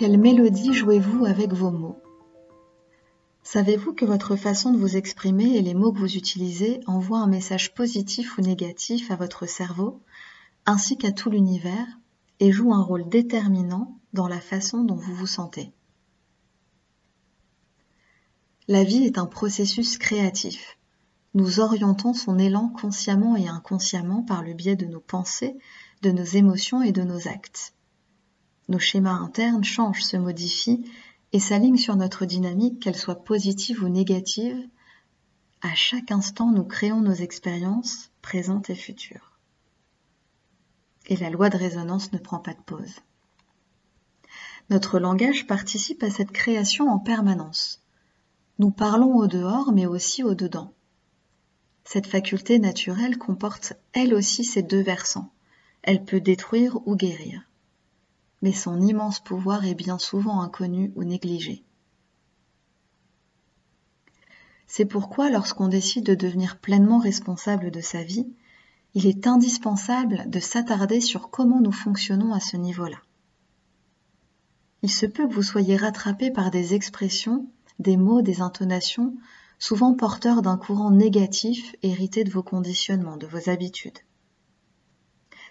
Quelle mélodie jouez-vous avec vos mots? Savez-vous que votre façon de vous exprimer et les mots que vous utilisez envoient un message positif ou négatif à votre cerveau, ainsi qu'à tout l'univers, et jouent un rôle déterminant dans la façon dont vous vous sentez? La vie est un processus créatif. Nous orientons son élan consciemment et inconsciemment par le biais de nos pensées, de nos émotions et de nos actes. Nos schémas internes changent, se modifient et s'alignent sur notre dynamique, qu'elle soit positive ou négative. À chaque instant, nous créons nos expériences présentes et futures. Et la loi de résonance ne prend pas de pause. Notre langage participe à cette création en permanence. Nous parlons au dehors, mais aussi au dedans. Cette faculté naturelle comporte elle aussi ces deux versants. Elle peut détruire ou guérir mais son immense pouvoir est bien souvent inconnu ou négligé. C'est pourquoi lorsqu'on décide de devenir pleinement responsable de sa vie, il est indispensable de s'attarder sur comment nous fonctionnons à ce niveau-là. Il se peut que vous soyez rattrapé par des expressions, des mots, des intonations, souvent porteurs d'un courant négatif hérité de vos conditionnements, de vos habitudes.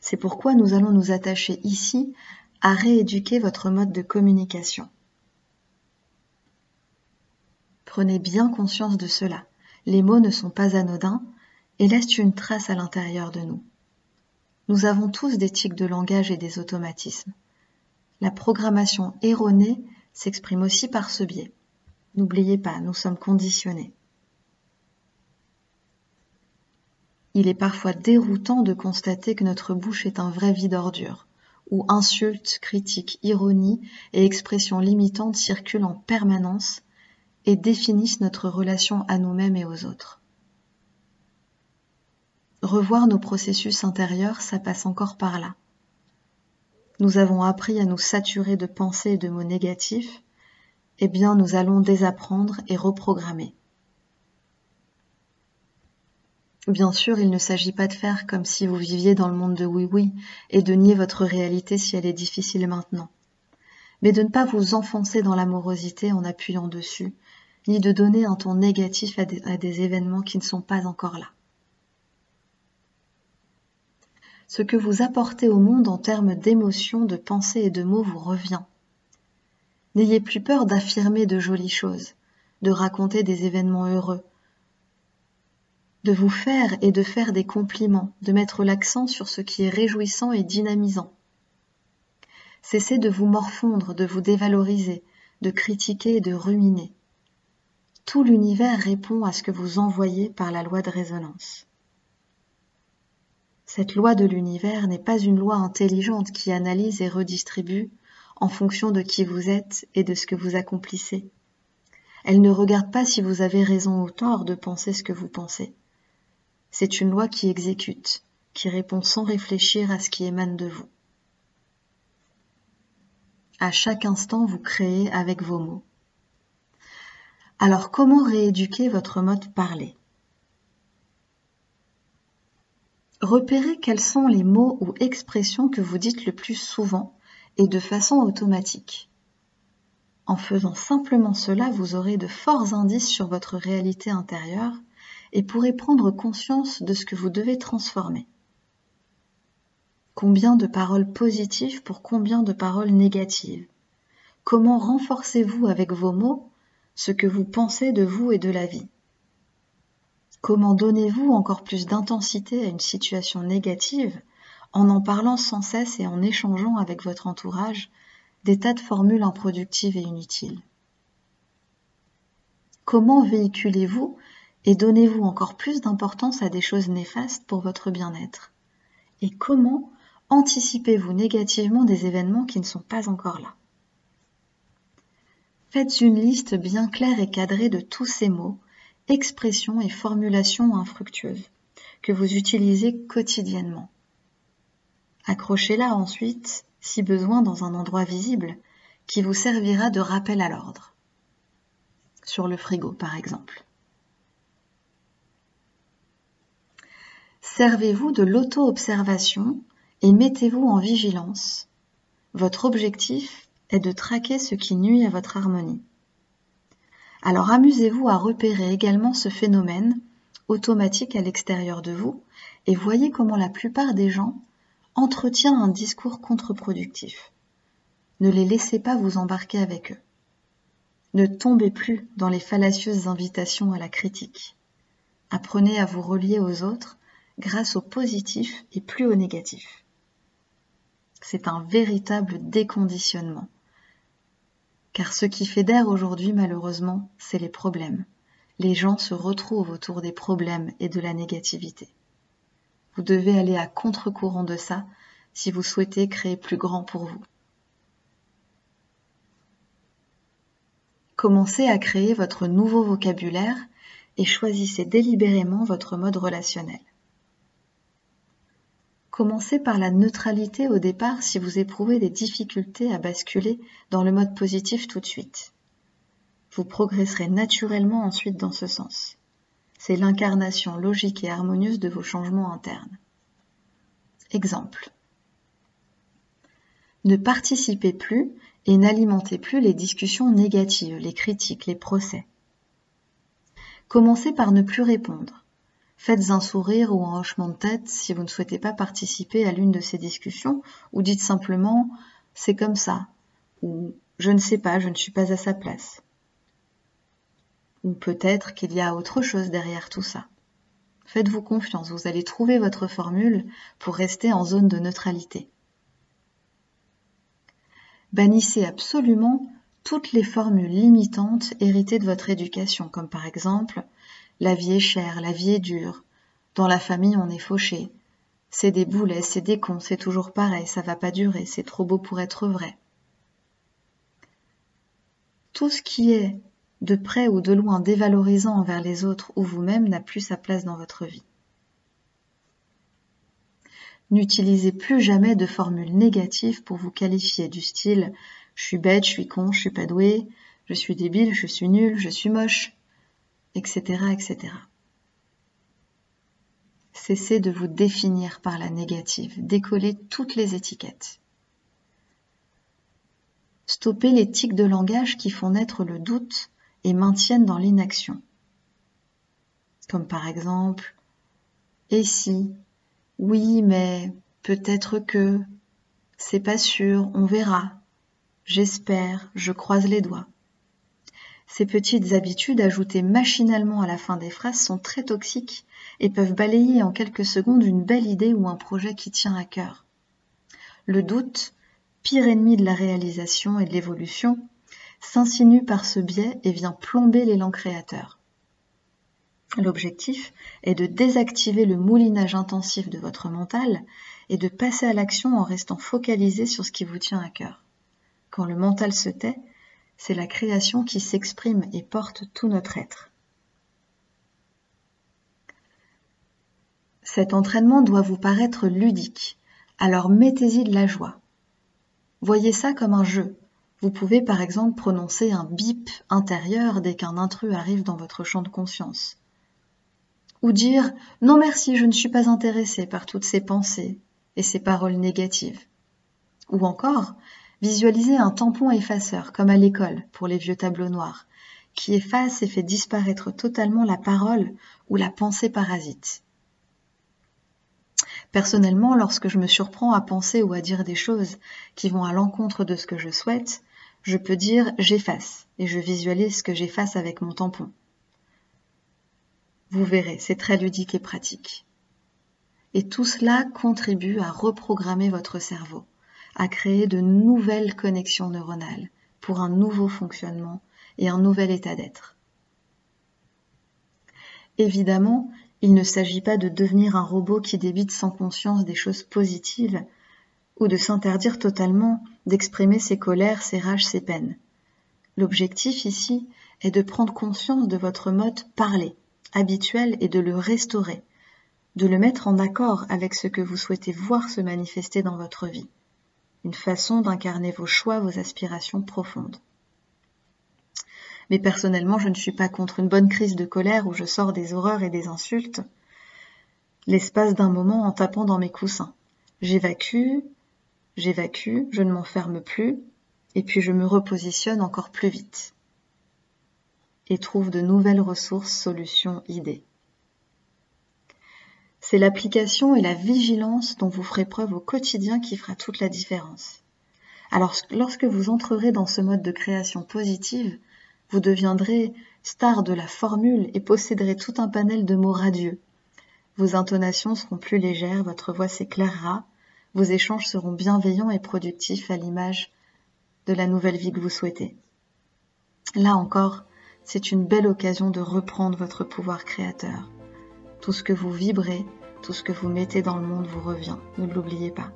C'est pourquoi nous allons nous attacher ici à rééduquer votre mode de communication. Prenez bien conscience de cela. Les mots ne sont pas anodins et laissent une trace à l'intérieur de nous. Nous avons tous des tics de langage et des automatismes. La programmation erronée s'exprime aussi par ce biais. N'oubliez pas, nous sommes conditionnés. Il est parfois déroutant de constater que notre bouche est un vrai vide ordure où insultes, critiques, ironies et expressions limitantes circulent en permanence et définissent notre relation à nous-mêmes et aux autres. Revoir nos processus intérieurs, ça passe encore par là. Nous avons appris à nous saturer de pensées et de mots négatifs, eh bien nous allons désapprendre et reprogrammer. Bien sûr, il ne s'agit pas de faire comme si vous viviez dans le monde de oui-oui et de nier votre réalité si elle est difficile maintenant. Mais de ne pas vous enfoncer dans l'amorosité en appuyant dessus, ni de donner un ton négatif à des, événements qui ne sont pas encore là. Ce que vous apportez au monde en termes d'émotions, de pensées et de mots vous revient. N'ayez plus peur d'affirmer de jolies choses, de raconter des événements heureux, de vous faire et de faire des compliments, de mettre l'accent sur ce qui est réjouissant et dynamisant. Cessez de vous morfondre, de vous dévaloriser, de critiquer et de ruminer. Tout l'univers répond à ce que vous envoyez par la loi de résonance. Cette loi de l'univers n'est pas une loi intelligente qui analyse et redistribue en fonction de qui vous êtes et de ce que vous accomplissez. Elle ne regarde pas si vous avez raison ou tort de penser ce que vous pensez. C'est une loi qui exécute, qui répond sans réfléchir à ce qui émane de vous. À chaque instant, vous créez avec vos mots. Alors comment rééduquer votre mode parlé? Repérez quels sont les mots ou expressions que vous dites le plus souvent et de façon automatique. En faisant simplement cela, vous aurez de forts indices sur votre réalité intérieure et pourrez prendre conscience de ce que vous devez transformer. Combien de paroles positives pour combien de paroles négatives. Comment renforcez-vous avec vos mots ce que vous pensez de vous et de la vie. Comment donnez-vous encore plus d'intensité à une situation négative en en parlant sans cesse et en échangeant avec votre entourage des tas de formules improductives et inutiles. Comment véhiculez-vous et donnez-vous encore plus d'importance à des choses néfastes pour votre bien-être Et comment anticipez-vous négativement des événements qui ne sont pas encore là? Faites une liste bien claire et cadrée de tous ces mots, expressions et formulations infructueuses que vous utilisez quotidiennement. Accrochez-la ensuite, si besoin, dans un endroit visible qui vous servira de rappel à l'ordre. Sur le frigo, par exemple. Servez-vous de l'auto-observation et mettez-vous en vigilance. Votre objectif est de traquer ce qui nuit à votre harmonie. Alors amusez-vous à repérer également ce phénomène automatique à l'extérieur de vous et voyez comment la plupart des gens entretiennent un discours contre-productif. Ne les laissez pas vous embarquer avec eux. Ne tombez plus dans les fallacieuses invitations à la critique. Apprenez à vous relier aux autres grâce au positif et plus au négatif. C'est un véritable déconditionnement. Car ce qui fédère aujourd'hui malheureusement, c'est les problèmes. Les gens se retrouvent autour des problèmes et de la négativité. Vous devez aller à contre-courant de ça si vous souhaitez créer plus grand pour vous. Commencez à créer votre nouveau vocabulaire et choisissez délibérément votre mode relationnel. Commencez par la neutralité au départ si vous éprouvez des difficultés à basculer dans le mode positif tout de suite. Vous progresserez naturellement ensuite dans ce sens. C'est l'incarnation logique et harmonieuse de vos changements internes. Exemple. Ne participez plus et n'alimentez plus les discussions négatives, les critiques, les procès. Commencez par ne plus répondre. Faites un sourire ou un hochement de tête si vous ne souhaitez pas participer à l'une de ces discussions, ou dites simplement c'est comme ça, ou je ne sais pas, je ne suis pas à sa place. Ou peut-être qu'il y a autre chose derrière tout ça. Faites-vous confiance, vous allez trouver votre formule pour rester en zone de neutralité. Bannissez absolument toutes les formules limitantes héritées de votre éducation, comme par exemple la vie est chère, la vie est dure. Dans la famille, on est fauché. C'est des boulets, c'est des cons, c'est toujours pareil, ça va pas durer, c'est trop beau pour être vrai. Tout ce qui est de près ou de loin dévalorisant envers les autres ou vous-même n'a plus sa place dans votre vie. N'utilisez plus jamais de formules négatives pour vous qualifier du style je suis bête, je suis con, je suis pas doué, je suis débile, je suis nul, je suis moche etc., etc. Cessez de vous définir par la négative, décollez toutes les étiquettes. Stoppez les tics de langage qui font naître le doute et maintiennent dans l'inaction. Comme par exemple Et si? Oui, mais peut-être que c'est pas sûr, on verra. J'espère, je croise les doigts. Ces petites habitudes ajoutées machinalement à la fin des phrases sont très toxiques et peuvent balayer en quelques secondes une belle idée ou un projet qui tient à cœur. Le doute, pire ennemi de la réalisation et de l'évolution, s'insinue par ce biais et vient plomber l'élan créateur. L'objectif est de désactiver le moulinage intensif de votre mental et de passer à l'action en restant focalisé sur ce qui vous tient à cœur. Quand le mental se tait, c'est la création qui s'exprime et porte tout notre être. Cet entraînement doit vous paraître ludique, alors mettez-y de la joie. Voyez ça comme un jeu. Vous pouvez par exemple prononcer un bip intérieur dès qu'un intrus arrive dans votre champ de conscience. Ou dire non merci, je ne suis pas intéressé par toutes ces pensées et ces paroles négatives. Ou encore Visualisez un tampon effaceur, comme à l'école, pour les vieux tableaux noirs, qui efface et fait disparaître totalement la parole ou la pensée parasite. Personnellement, lorsque je me surprends à penser ou à dire des choses qui vont à l'encontre de ce que je souhaite, je peux dire j'efface et je visualise ce que j'efface avec mon tampon. Vous verrez, c'est très ludique et pratique. Et tout cela contribue à reprogrammer votre cerveau à créer de nouvelles connexions neuronales pour un nouveau fonctionnement et un nouvel état d'être. Évidemment, il ne s'agit pas de devenir un robot qui débite sans conscience des choses positives ou de s'interdire totalement d'exprimer ses colères, ses rages, ses peines. L'objectif ici est de prendre conscience de votre mode parler, habituel, et de le restaurer, de le mettre en accord avec ce que vous souhaitez voir se manifester dans votre vie une façon d'incarner vos choix, vos aspirations profondes. Mais personnellement, je ne suis pas contre une bonne crise de colère où je sors des horreurs et des insultes, l'espace d'un moment en tapant dans mes coussins. J'évacue, j'évacue, je ne m'enferme plus, Et puis je me repositionne encore plus vite et trouve de nouvelles ressources, solutions, idées. C'est l'application et la vigilance dont vous ferez preuve au quotidien qui fera toute la différence. Alors lorsque vous entrerez dans ce mode de création positive, vous deviendrez star de la formule et posséderez tout un panel de mots radieux. Vos intonations seront plus légères, votre voix s'éclairera, vos échanges seront bienveillants et productifs à l'image de la nouvelle vie que vous souhaitez. Là encore, c'est une belle occasion de reprendre votre pouvoir créateur. Tout ce que vous vibrez, tout ce que vous mettez dans le monde vous revient, ne l'oubliez pas.